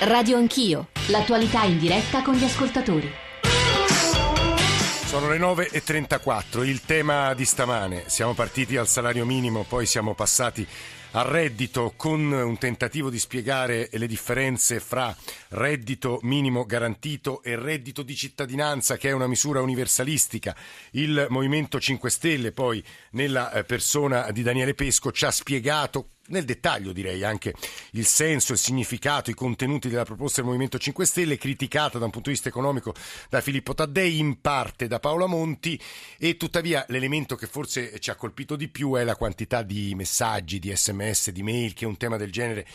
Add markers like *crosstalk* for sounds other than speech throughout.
Radio Anch'io, l'attualità in diretta con gli ascoltatori. Sono le 9.34, il tema di stamane. Siamo partiti al salario minimo, poi siamo passati al reddito con un tentativo di spiegare le differenze fra reddito minimo garantito e reddito di cittadinanza che è una misura universalistica. Il Movimento 5 Stelle poi nella eh, persona di Daniele Pesco ci ha spiegato nel dettaglio direi anche il senso, il significato, i contenuti della proposta del Movimento 5 Stelle, criticata da un punto di vista economico da Filippo Taddei, in parte da Paola Monti e tuttavia l'elemento che forse ci ha colpito di più è la quantità di messaggi, di sms, di mail che un tema del genere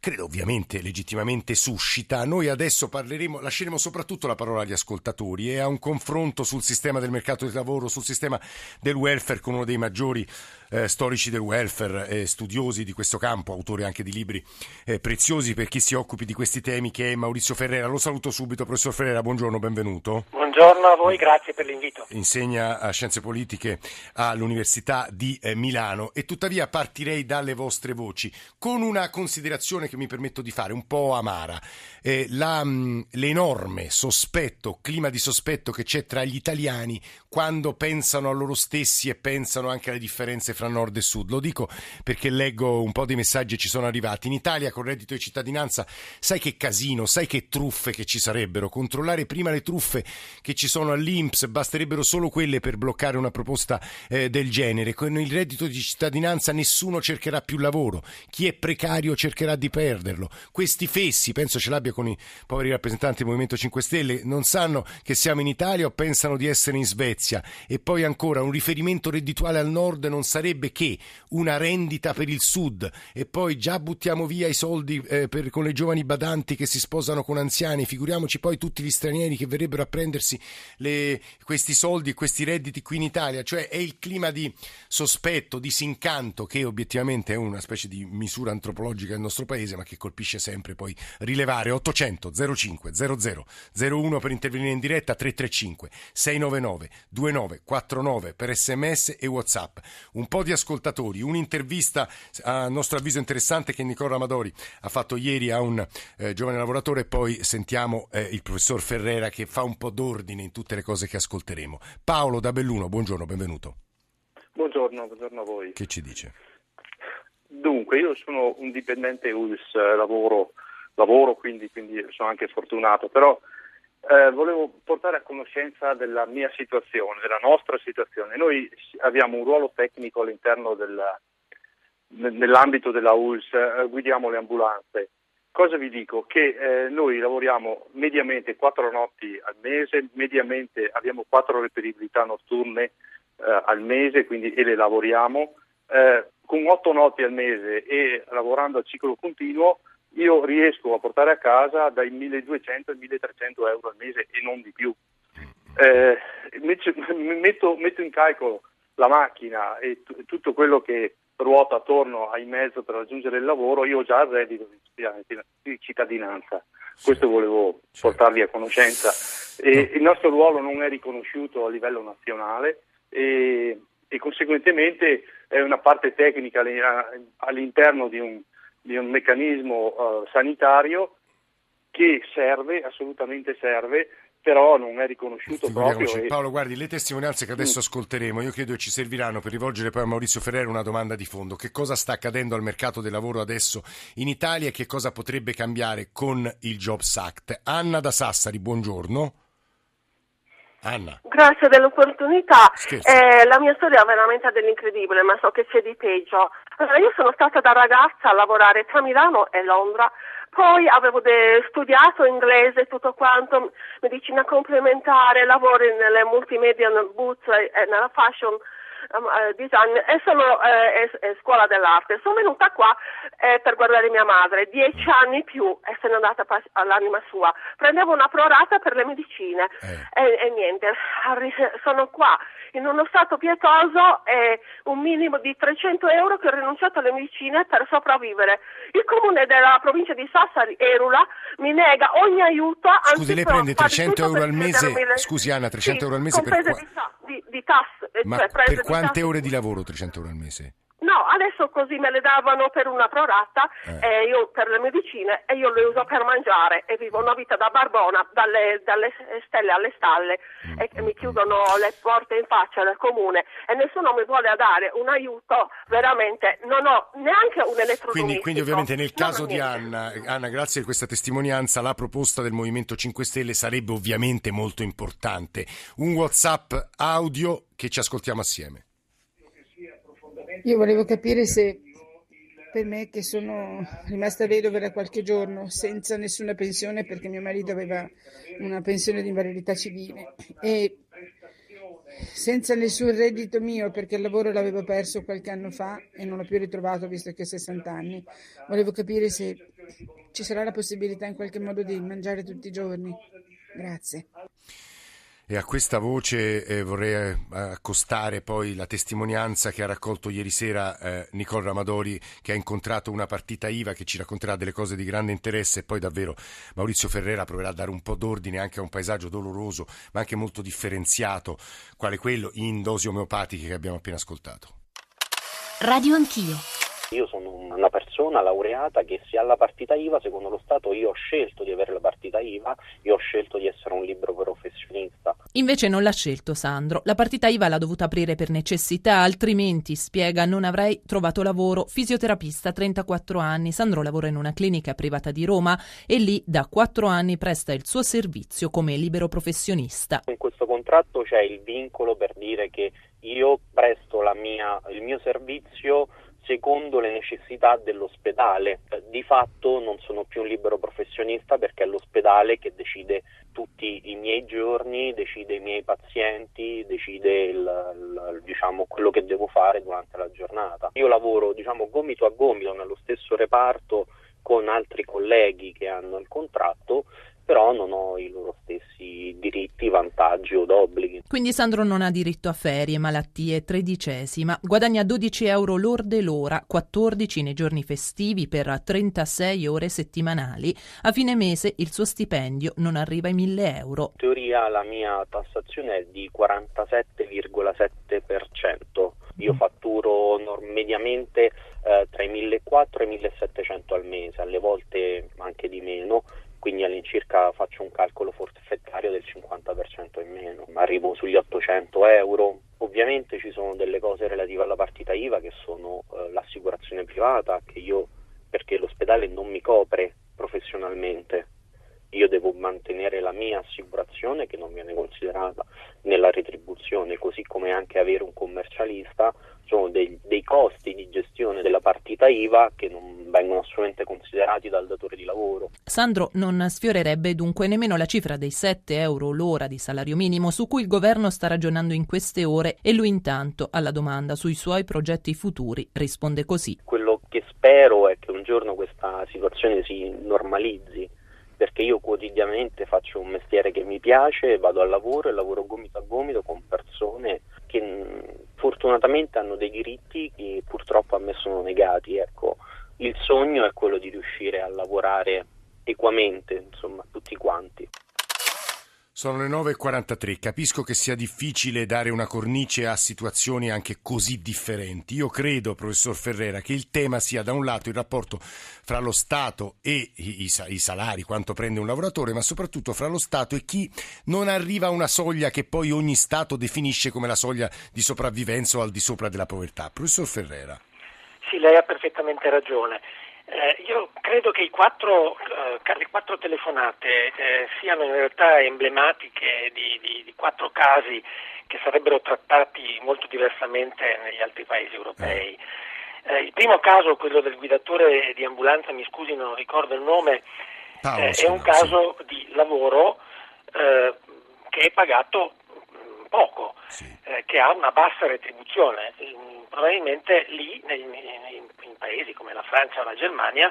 credo ovviamente legittimamente suscita. Noi adesso parleremo, lasceremo soprattutto la parola agli ascoltatori e a un confronto sul sistema del mercato del lavoro, sul sistema del welfare con uno dei maggiori eh, storici del welfare e studiosi di questo campo, autore anche di libri eh, preziosi per chi si occupi di questi temi, che è Maurizio Ferrera. Lo saluto subito, professor Ferrera, buongiorno, benvenuto. Buongiorno a voi, grazie per l'invito. Insegna Scienze Politiche all'Università di eh, Milano e tuttavia partirei dalle vostre voci con una considerazione che mi permetto di fare, un po' amara. Eh, la, mh, l'enorme sospetto, clima di sospetto che c'è tra gli italiani quando pensano a loro stessi e pensano anche alle differenze fra nord e sud. Lo dico perché leggo un po' di messaggi che ci sono arrivati. In Italia con reddito di cittadinanza sai che casino, sai che truffe che ci sarebbero. Controllare prima le truffe che ci sono all'Inps, basterebbero solo quelle per bloccare una proposta eh, del genere. Con il reddito di cittadinanza nessuno cercherà più lavoro. Chi è precario cercherà di perderlo. Questi fessi, penso ce l'abbia con i poveri rappresentanti del Movimento 5 Stelle, non sanno che siamo in Italia o pensano di essere in Svezia. E poi ancora un riferimento reddituale al nord non sarebbe sarebbe che una rendita per il Sud e poi già buttiamo via i soldi eh, per, con le giovani badanti che si sposano con anziani, figuriamoci poi tutti gli stranieri che verrebbero a prendersi le, questi soldi e questi redditi qui in Italia, cioè è il clima di sospetto, di disincanto che obiettivamente è una specie di misura antropologica del nostro paese ma che colpisce sempre poi rilevare. 800 05 00 01 per intervenire in diretta 335 699 2949 per sms e whatsapp. Un po' di ascoltatori, un'intervista a nostro avviso interessante che Nicola Amadori ha fatto ieri a un eh, giovane lavoratore e poi sentiamo eh, il professor Ferrera che fa un po' d'ordine in tutte le cose che ascolteremo. Paolo da Belluno, buongiorno, benvenuto. Buongiorno, buongiorno a voi. Che ci dice? Dunque, io sono un dipendente ULS, lavoro, lavoro quindi, quindi sono anche fortunato, però eh, volevo portare a conoscenza della mia situazione, della nostra situazione. Noi abbiamo un ruolo tecnico all'interno della, nell'ambito della ULS, eh, guidiamo le ambulanze. Cosa vi dico? Che eh, noi lavoriamo mediamente quattro notti al mese, mediamente abbiamo quattro reperibilità notturne eh, al mese, quindi e le lavoriamo. Eh, con otto notti al mese e lavorando a ciclo continuo io riesco a portare a casa dai 1200 ai 1300 euro al mese e non di più. Eh, metto, metto, in calcolo la macchina e t- tutto quello che ruota attorno ai mezzi per raggiungere il lavoro, io ho già il reddito di cittadinanza. Questo volevo portarvi a conoscenza. E il nostro ruolo non è riconosciuto a livello nazionale e, e conseguentemente è una parte tecnica all'interno di un di un meccanismo uh, sanitario che serve, assolutamente serve, però non è riconosciuto proprio. E... Paolo, guardi, le testimonianze che adesso ascolteremo, io credo ci serviranno per rivolgere poi a Maurizio Ferrero una domanda di fondo. Che cosa sta accadendo al mercato del lavoro adesso in Italia e che cosa potrebbe cambiare con il Jobs Act? Anna da Sassari, buongiorno. Anna. Grazie dell'opportunità. Eh, la mia storia è veramente dell'incredibile, ma so che c'è di peggio. Allora, io sono stata da ragazza a lavorare tra Milano e Londra, poi avevo de- studiato inglese, tutto quanto, medicina complementare, lavoro nelle multimedia, nel boots e nella fashion um, uh, design e sono uh, è, è scuola dell'arte. Sono venuta qua eh, per guardare mia madre, dieci anni più e se n'è andata pas- all'anima sua. Prendevo una prorata per le medicine eh. e, e, niente, sono qua in uno stato pietoso e un minimo di 300 euro che ho rinunciato alle medicine per sopravvivere. Il comune della provincia di Sassari, Erula, mi nega ogni aiuto. Scusi, lei prende 300 euro al mese? Scusi Anna, 300 sì, euro al mese per... Di, di, di tasse. Ma cioè, per quante ore di lavoro 300 euro al mese? No, adesso così me le davano per una prorata eh. io, per le medicine e io le uso per mangiare e vivo una vita da barbona dalle, dalle stelle alle stalle mm. e mi chiudono le porte in faccia del comune e nessuno mi vuole dare un aiuto, veramente non ho neanche un elettrodomestico. Quindi, quindi ovviamente nel caso di Anna, Anna, grazie di questa testimonianza, la proposta del Movimento 5 Stelle sarebbe ovviamente molto importante. Un WhatsApp audio che ci ascoltiamo assieme. Io volevo capire se per me che sono rimasta vedova da qualche giorno senza nessuna pensione perché mio marito aveva una pensione di invalidità civile e senza nessun reddito mio perché il lavoro l'avevo perso qualche anno fa e non l'ho più ritrovato visto che ho 60 anni. Volevo capire se ci sarà la possibilità in qualche modo di mangiare tutti i giorni. Grazie. E a questa voce eh, vorrei eh, accostare poi la testimonianza che ha raccolto ieri sera eh, Nicole Ramadori, che ha incontrato una partita IVA che ci racconterà delle cose di grande interesse e poi davvero Maurizio Ferrera proverà a dare un po' d'ordine anche a un paesaggio doloroso, ma anche molto differenziato, quale quello in dosi omeopatiche che abbiamo appena ascoltato. Radio Anch'io. Io sono una persona laureata che se ha la partita IVA, secondo lo Stato io ho scelto di avere la partita IVA, io ho scelto di essere un libero professionista. Invece non l'ha scelto Sandro. La partita IVA l'ha dovuta aprire per necessità, altrimenti, spiega, non avrei trovato lavoro. Fisioterapista, 34 anni. Sandro lavora in una clinica privata di Roma e lì da 4 anni presta il suo servizio come libero professionista. In questo contratto c'è il vincolo per dire che io presto mia, il mio servizio secondo le necessità dell'ospedale. Eh, di fatto non sono più un libero professionista perché è l'ospedale che decide tutti i miei giorni, decide i miei pazienti, decide il, il, diciamo, quello che devo fare durante la giornata. Io lavoro diciamo, gomito a gomito nello stesso reparto con altri colleghi che hanno il contratto però non ho i loro stessi diritti, vantaggi o d'obblighi. Quindi Sandro non ha diritto a ferie, malattie, tredicesima, guadagna 12 euro lorde l'ora, 14 nei giorni festivi per 36 ore settimanali. A fine mese il suo stipendio non arriva ai 1000 euro. In teoria la mia tassazione è di 47,7%. Io mm. fatturo mediamente eh, tra i 1.400 e i 1.700 al mese, alle volte anche di meno quindi all'incirca faccio un calcolo forfettario del 50% in meno, arrivo sugli 800 euro. Ovviamente ci sono delle cose relative alla partita IVA che sono eh, l'assicurazione privata, che io, perché l'ospedale non mi copre professionalmente, io devo mantenere la mia assicurazione che non viene considerata nella retribuzione, così come anche avere un commercialista, sono dei, dei costi di gestione della partita IVA che non vengono assolutamente considerati dal datore di lavoro. Sandro non sfiorerebbe dunque nemmeno la cifra dei 7 euro l'ora di salario minimo su cui il governo sta ragionando in queste ore e lui intanto alla domanda sui suoi progetti futuri risponde così. Quello che spero è che un giorno questa situazione si normalizzi perché io quotidianamente faccio un mestiere che mi piace, vado al lavoro e lavoro gomito a gomito con persone che mm, fortunatamente hanno dei diritti che purtroppo a me sono negati. Ecco, il sogno è quello di riuscire a lavorare equamente, insomma. Sono le 9.43, capisco che sia difficile dare una cornice a situazioni anche così differenti. Io credo, professor Ferrera, che il tema sia da un lato il rapporto fra lo Stato e i, salari, quanto prende un lavoratore, ma soprattutto fra lo Stato e chi non arriva a una soglia che poi ogni Stato definisce come la soglia di sopravvivenza o al di sopra della povertà. Professor Ferrera. Sì, lei ha perfettamente ragione. Eh, io credo che quattro, eh, le quattro telefonate eh, siano in realtà emblematiche di, di, di, quattro casi che sarebbero trattati molto diversamente negli altri paesi europei. Eh, il primo caso, quello del guidatore di ambulanza, mi scusi non ricordo il nome, Paolo, eh, è un caso sì. di lavoro eh, che è pagato poco, sì. che ha una bassa retribuzione. Probabilmente lì, nei, nei, paesi come la Francia o la Germania,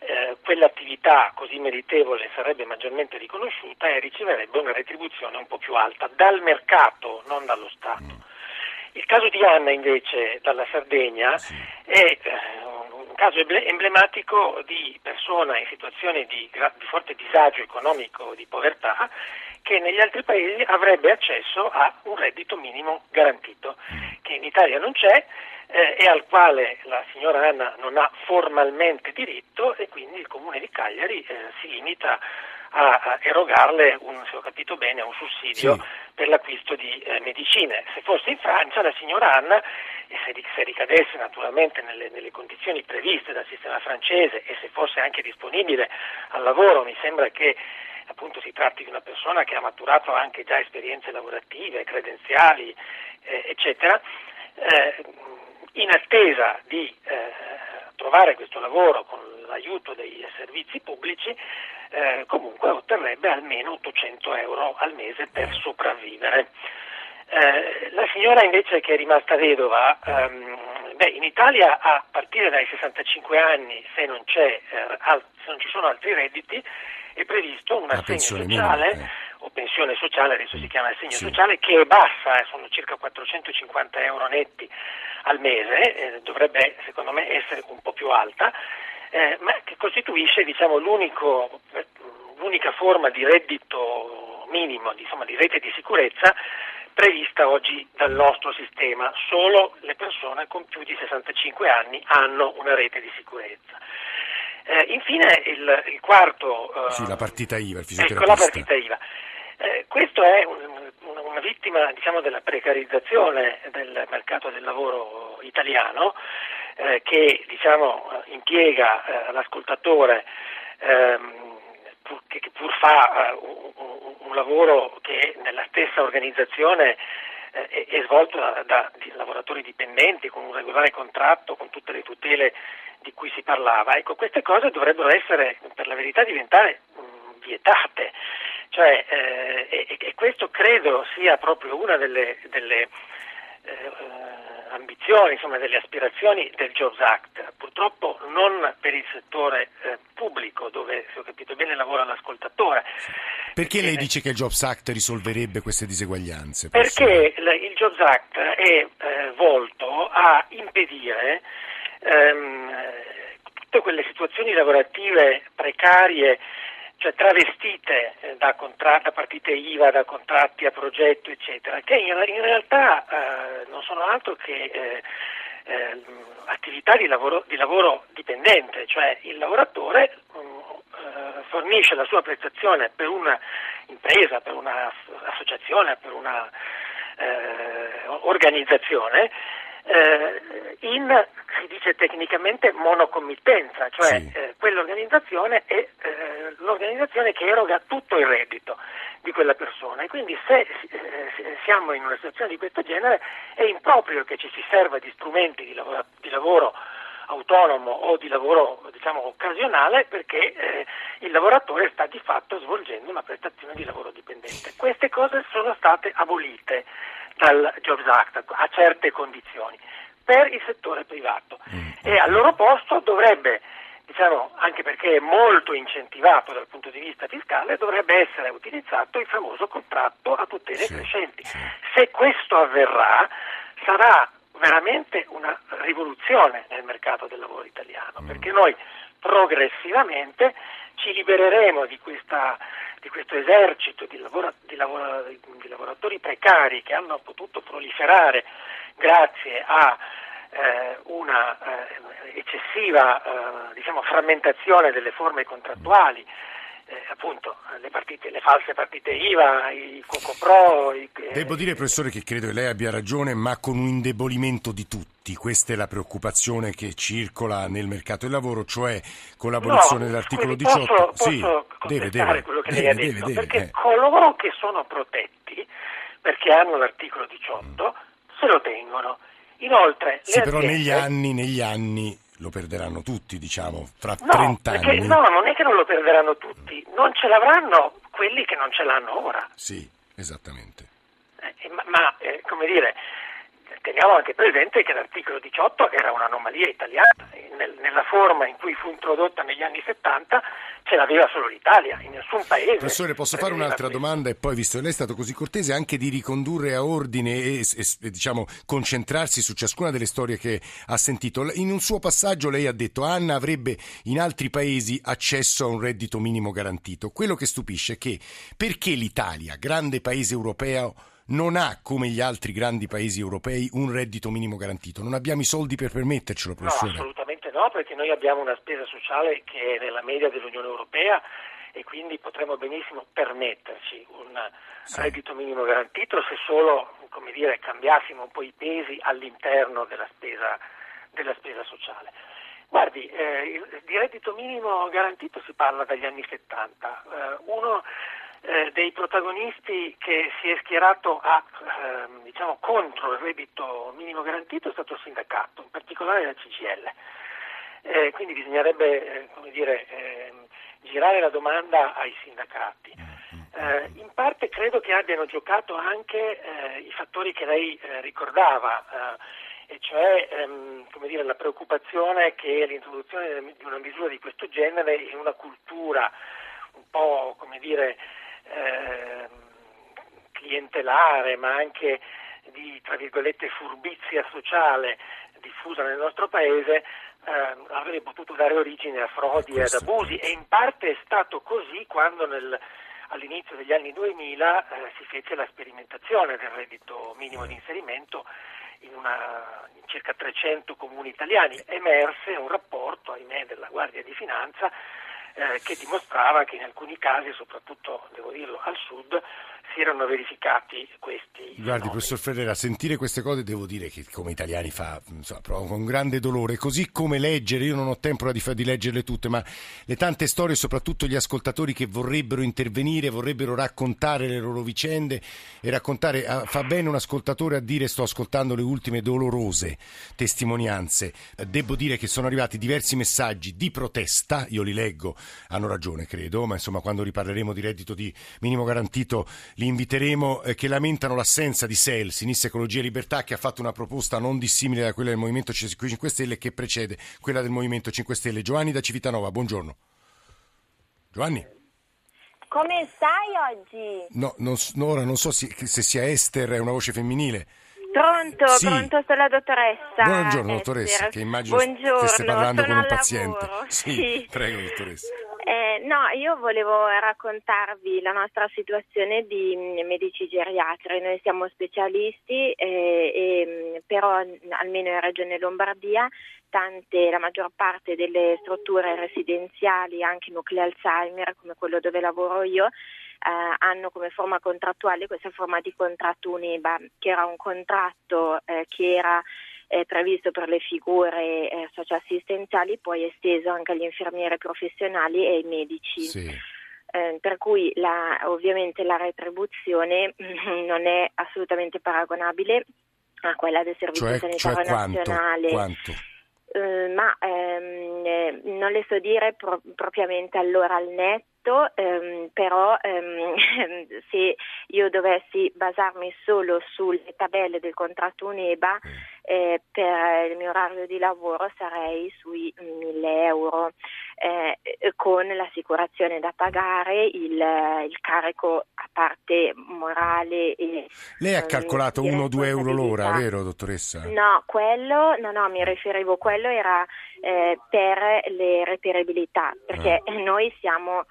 eh, quell'attività così meritevole sarebbe maggiormente riconosciuta e riceverebbe una retribuzione un po' più alta dal mercato, non dallo Stato. Il caso di Anna invece dalla Sardegna è eh, caso emblematico di persona in situazioni di, di forte disagio economico, di povertà, che negli altri paesi avrebbe accesso a un reddito minimo garantito che in Italia non c'è eh, e al quale la signora Anna non ha formalmente diritto e quindi il Comune di Cagliari eh, si limita a, erogarle, un, se ho capito bene, un sussidio sì. per l'acquisto di eh, medicine. Se fosse in Francia la signora Anna, e se, se ricadesse naturalmente nelle, nelle, condizioni previste dal sistema francese e se fosse anche disponibile al lavoro, mi sembra che appunto si tratti di una persona che ha maturato anche già esperienze lavorative, credenziali, eh, eccetera, eh, in attesa di eh, trovare questo lavoro con l'aiuto dei servizi pubblici, eh, comunque otterrebbe almeno 800 euro al mese per sopravvivere. Eh, la signora invece che è rimasta vedova, ehm, beh, in Italia a partire dai 65 anni, se non, eh, al, se non ci sono altri redditi, è previsto un assegno sociale minima, eh. o pensione sociale, adesso si chiama assegno sì. sociale, che è bassa, eh, sono circa 450 euro netti al mese, eh, dovrebbe secondo me essere un po' più alta, eh, ma che costituisce diciamo, l'unica forma di reddito minimo, insomma, di rete di sicurezza prevista oggi dal nostro sistema. Solo le persone con più di 65 anni hanno una rete di sicurezza. Eh, infine il, il quarto... Eh, sì, la partita IVA, il fisioterapista. Ecco, la partita IVA. Eh, questo è un, una vittima diciamo, della precarizzazione del mercato del lavoro italiano eh, che diciamo, impiega eh, l'ascoltatore ehm, pur, che, che, pur fa uh, un, un, lavoro che nella stessa organizzazione eh, è, è, svolto da, da lavoratori dipendenti con un regolare contratto, con tutte le tutele di cui si parlava. Ecco, queste cose dovrebbero essere, per la verità, diventare mh, vietate. Cioè, eh, e, e, questo credo sia proprio una delle, delle eh, ambizioni, insomma, delle aspirazioni del Jobs Act. Purtroppo non per il settore eh, pubblico, dove, se ho capito bene, lavora l'ascoltatore. Perché lei dice che il Jobs Act risolverebbe queste diseguaglianze? Perché il, il Jobs Act è eh, volto a impedire ehm, tutte quelle situazioni lavorative precarie, cioè travestite eh, da, contra- da, partite IVA, da contratti a progetto, eccetera, che in, in realtà eh, non sono altro che eh, eh attività di lavoro, di lavoro, dipendente, cioè il lavoratore mm, eh, fornisce la sua prestazione per un'impresa, per un'associazione, per un'organizzazione eh, eh, in, si dice tecnicamente, monocommittenza, cioè sì. eh, quell'organizzazione è eh, l'organizzazione che eroga tutto il reddito di quella persona e quindi se eh, siamo in una situazione di questo genere è improprio che ci si serva di strumenti di lavoro, di lavoro autonomo o di lavoro diciamo, occasionale perché eh, il lavoratore sta di fatto svolgendo una prestazione di lavoro dipendente. Queste cose sono state abolite dal Jobs Act a certe condizioni per il settore privato mm. e al loro posto dovrebbe diciamo, anche perché è molto incentivato dal punto di vista fiscale, dovrebbe essere utilizzato il famoso contratto a tutele sì, crescenti. Sì. Se questo avverrà, sarà veramente una rivoluzione nel mercato del lavoro italiano, mm. perché noi progressivamente ci libereremo di questa di questo esercito di, lavora, di, lavora, di, lavoratori precari che hanno potuto proliferare grazie a eh, una eh, eccessiva eh, diciamo, frammentazione delle forme contrattuali eh, appunto le, partite, le, false partite IVA, i Cocopro. I, eh, Devo dire, professore, che credo che lei abbia ragione, ma con un indebolimento di tutti. Questa è la preoccupazione che circola nel mercato del lavoro, cioè con l'abolizione no, dell'articolo 18. Posso, sì, deve, deve, quello che deve, lei ha detto, deve, perché eh. coloro che sono protetti perché hanno l'articolo 18 mm. se lo tengono. Inoltre, sì, però aziende... negli anni, negli anni lo perderanno tutti, diciamo, fra no, 30 perché, anni. No, non è che non lo perderanno tutti, non ce l'avranno quelli che non ce l'hanno ora. Sì, esattamente. Eh, ma, ma eh, come dire, teniamo anche presente che l'articolo 18 era un'anomalia italiana, nel, nella forma in cui fu introdotta negli anni 70 ce l'aveva solo l'Italia, in nessun paese. Professore, posso fare un'altra domanda e poi, visto che lei è stato così cortese, anche di ricondurre a ordine e, e diciamo, concentrarsi su ciascuna delle storie che ha sentito. In un suo passaggio lei ha detto Anna avrebbe in altri paesi accesso a un reddito minimo garantito. Quello che stupisce è che perché l'Italia, grande paese europeo, non ha, come gli altri grandi paesi europei, un reddito minimo garantito. Non abbiamo i soldi per permettercelo, professore. No, assolutamente no, perché noi abbiamo una spesa sociale che è nella media dell'Unione Europea e quindi potremmo benissimo permetterci un sì. reddito minimo garantito se solo come dire, cambiassimo un po' i pesi all'interno della spesa, della spesa sociale. Guardi, eh, di reddito minimo garantito si parla dagli anni 70. Eh, uno eh, dei protagonisti che si è schierato a, ehm, diciamo, contro il reddito minimo garantito è stato il sindacato, in particolare la CGL. Eh, quindi bisognerebbe eh, dire, ehm, girare la domanda ai sindacati. Eh, in parte credo che abbiano giocato anche eh, i fattori che lei eh, ricordava, eh, e cioè ehm, dire, la preoccupazione che l'introduzione di una misura di questo genere in una cultura un po' come dire, ehm, clientelare, ma anche di tra virgolette furbizia sociale diffusa nel nostro paese eh, avrebbe potuto dare origine a frodi e ad abusi e in parte è stato così quando nel, all'inizio degli anni 2000 eh, si fece la sperimentazione del reddito minimo di inserimento in, una, in circa 300 comuni italiani. Emerse un rapporto, ahimè, della Guardia di Finanza eh, che dimostrava che in alcuni casi, soprattutto devo dirlo al sud, si erano verificati questi. Guardi, fenomeni. professor Ferrera, sentire queste cose devo dire che come italiani fa insomma, con grande dolore, così come leggere, io non ho tempo di, di, leggerle tutte, ma le tante storie, soprattutto gli ascoltatori che vorrebbero intervenire, vorrebbero raccontare le loro vicende e raccontare, ah, fa bene un ascoltatore a dire sto ascoltando le ultime dolorose testimonianze. Devo dire che sono arrivati diversi messaggi di protesta, io li leggo, hanno ragione credo, ma insomma quando riparleremo di reddito di minimo garantito li inviteremo, eh, che lamentano l'assenza di SEL, Sinistra Ecologia e Libertà, che ha fatto una proposta non dissimile da quella del Movimento 5 Stelle che precede quella del Movimento 5 Stelle. Giovanni da Civitanova, buongiorno. Giovanni. Come stai oggi? No, non, ora non so se, se sia Esther, è una voce femminile. Pronto, sì. pronto, sono la dottoressa. Buongiorno, dottoressa, Esther. che immagino Buongiorno, stesse parlando con un paziente. Sì, sì, prego, dottoressa. Eh, no, io volevo raccontarvi la nostra situazione di mm, medici geriatri. Noi siamo specialisti, eh, e, mm, però almeno in Regione Lombardia tante, la maggior parte delle strutture residenziali, anche nuclei Alzheimer, come quello dove lavoro io, eh, hanno come forma contrattuale questa forma di contratto UNEBA, che era un contratto eh, che era eh, previsto per le figure eh, socioassistenziali, poi esteso anche agli infermieri professionali e ai medici. Sì. Eh, per cui la, ovviamente la retribuzione non è assolutamente paragonabile a quella del Servizio cioè, Sanitario cioè Nazionale. Quanto? quanto? Eh, ma ehm, eh, non le so dire pro- propriamente allora al netto, ehm, però ehm, *laughs* se io dovessi basarmi solo sulle tabelle del contratto UNEBA, eh, per il mio orario di lavoro sarei sui 1000 euro eh, con l'assicurazione da pagare, il, il, carico a parte morale. E, Lei ha calcolato 1-2 euro l'ora, vero dottoressa? No, quello, no, no, mi riferivo, quello era eh, per le reperibilità, perché ah. *laughs* noi siamo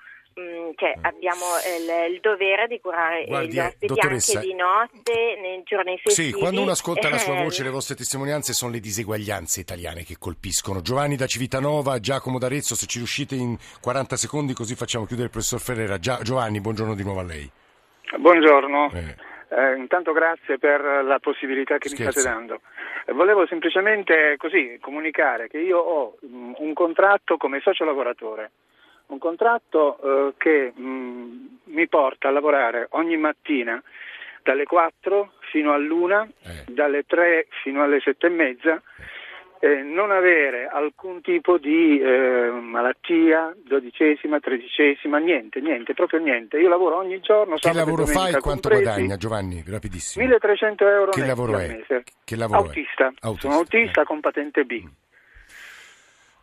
cioè, abbiamo il, il, dovere di curare Guardi, gli ospiti dottoressa, anche di notte, nei giorni festivi. Sì, quando uno ascolta la sua voce, le vostre testimonianze sono le diseguaglianze italiane che colpiscono. Giovanni da Civitanova, Giacomo d'Arezzo, se ci riuscite in 40 secondi così facciamo chiudere il professor Ferrera. Gia, Giovanni, buongiorno di nuovo a lei. Buongiorno. Eh. Eh, intanto grazie per la possibilità che Scherzo. mi state dando. Eh, volevo semplicemente così comunicare che io ho um, un contratto come socio lavoratore un contratto eh, che mh, mm, mi porta a lavorare ogni mattina dalle 4 fino all'una, eh. dalle 3 fino alle 7 e mezza, eh, non avere alcun tipo di eh, malattia, dodicesima, tredicesima, niente, niente, proprio niente. Io lavoro ogni giorno. Che lavoro fai e quanto guadagna Giovanni? Rapidissimo. 1300 euro che lavoro è? mese. Che lavoro autista. È? autista. Sono autista con patente B. Mm.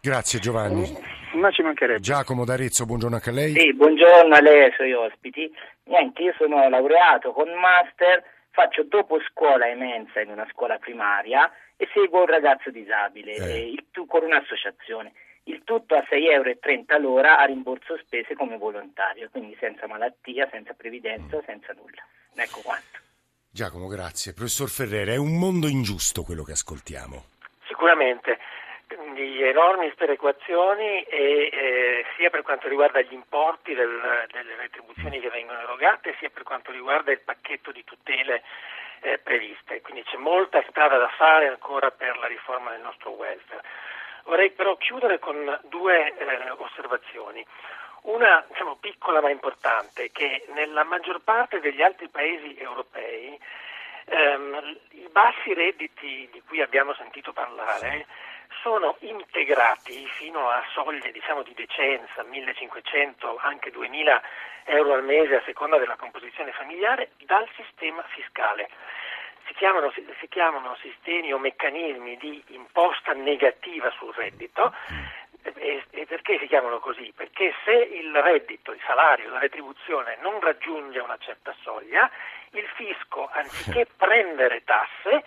Grazie Giovanni. Ma ci mancherebbe. Giacomo d'Arezzo, buongiorno anche a lei. Sì, buongiorno a lei e ai suoi ospiti. Niente, io sono laureato con master, faccio dopo scuola e mensa in una scuola primaria e seguo un ragazzo disabile eh. il, con un'associazione. Il tutto a 6,30 euro l'ora a rimborso spese come volontario, quindi senza malattia, senza previdenza, senza nulla. Ecco quanto. Giacomo, grazie. Professor Ferrera, è un mondo ingiusto quello che ascoltiamo. Sicuramente di enormi sperequazioni e, eh, sia per quanto riguarda gli importi del, delle retribuzioni che vengono erogate sia per quanto riguarda il pacchetto di tutele eh, previste. Quindi c'è molta strada da fare ancora per la riforma del nostro welfare. Vorrei però chiudere con due eh, osservazioni. Una diciamo, piccola ma importante, che nella maggior parte degli altri paesi europei ehm, i bassi redditi di cui abbiamo sentito parlare sono integrati fino a soglie diciamo, di decenza, 1500, anche 2000 euro al mese a seconda della composizione familiare, dal sistema fiscale. Si chiamano, si chiamano sistemi o meccanismi di imposta negativa sul reddito e, perché si chiamano così? Perché se il reddito, il salario, la retribuzione non raggiunge una certa soglia, il fisco, anziché prendere tasse,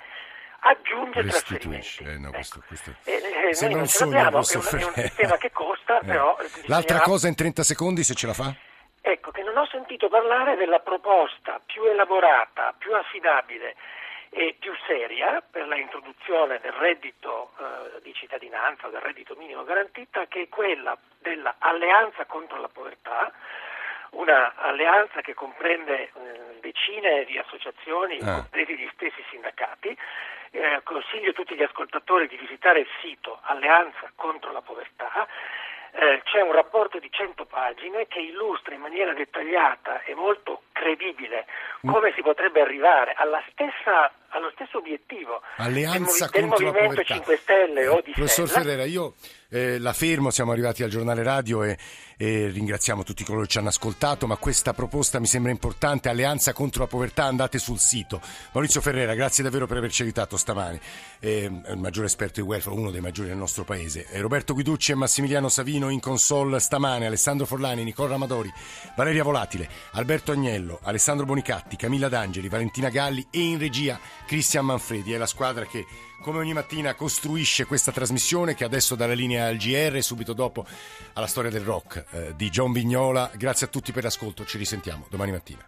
aggiunge trasferimenti. Eh, no, questo, questo... Eh, eh, noi non ce l'abbiamo, è un, è un sistema che costa, *laughs* eh. però... L'altra cosa in 30 secondi, se ce la fa? Ecco, che non ho sentito parlare della proposta più elaborata, più affidabile e più seria per la introduzione del reddito eh, di cittadinanza, del reddito minimo garantita, che è quella dell'alleanza contro la povertà, una alleanza che comprende eh, decine di associazioni, ah. compresi gli stessi sindacati. Eh, consiglio a tutti gli ascoltatori di visitare il sito Alleanza contro la povertà. Eh, c'è un rapporto di 100 pagine che illustra in maniera dettagliata e molto credibile mm. come si potrebbe arrivare stessa, allo stesso obiettivo Alleanza del, del contro Movimento la povertà. 5 Stelle o di Professor Stella. Ferrera, io eh, la fermo, siamo arrivati al giornale radio e, e, ringraziamo tutti coloro che ci hanno ascoltato, ma questa proposta mi sembra importante, Alleanza contro la povertà, andate sul sito. Maurizio Ferrera, grazie davvero per averci aiutato stamani, eh, il maggiore esperto di welfare, uno dei maggiori del nostro paese. Eh, Roberto Guiducci e Massimiliano Savino in console stamane, Alessandro Forlani, Nicola Ramadori, Valeria Volatile, Alberto Agnello, Alessandro Bonicatti, Camilla D'Angeli, Valentina Galli e in regia Cristian Manfredi. È la squadra che come ogni mattina costruisce questa trasmissione che adesso dà la linea al GR subito dopo alla storia del rock eh, di John Vignola. Grazie a tutti per l'ascolto, ci risentiamo domani mattina.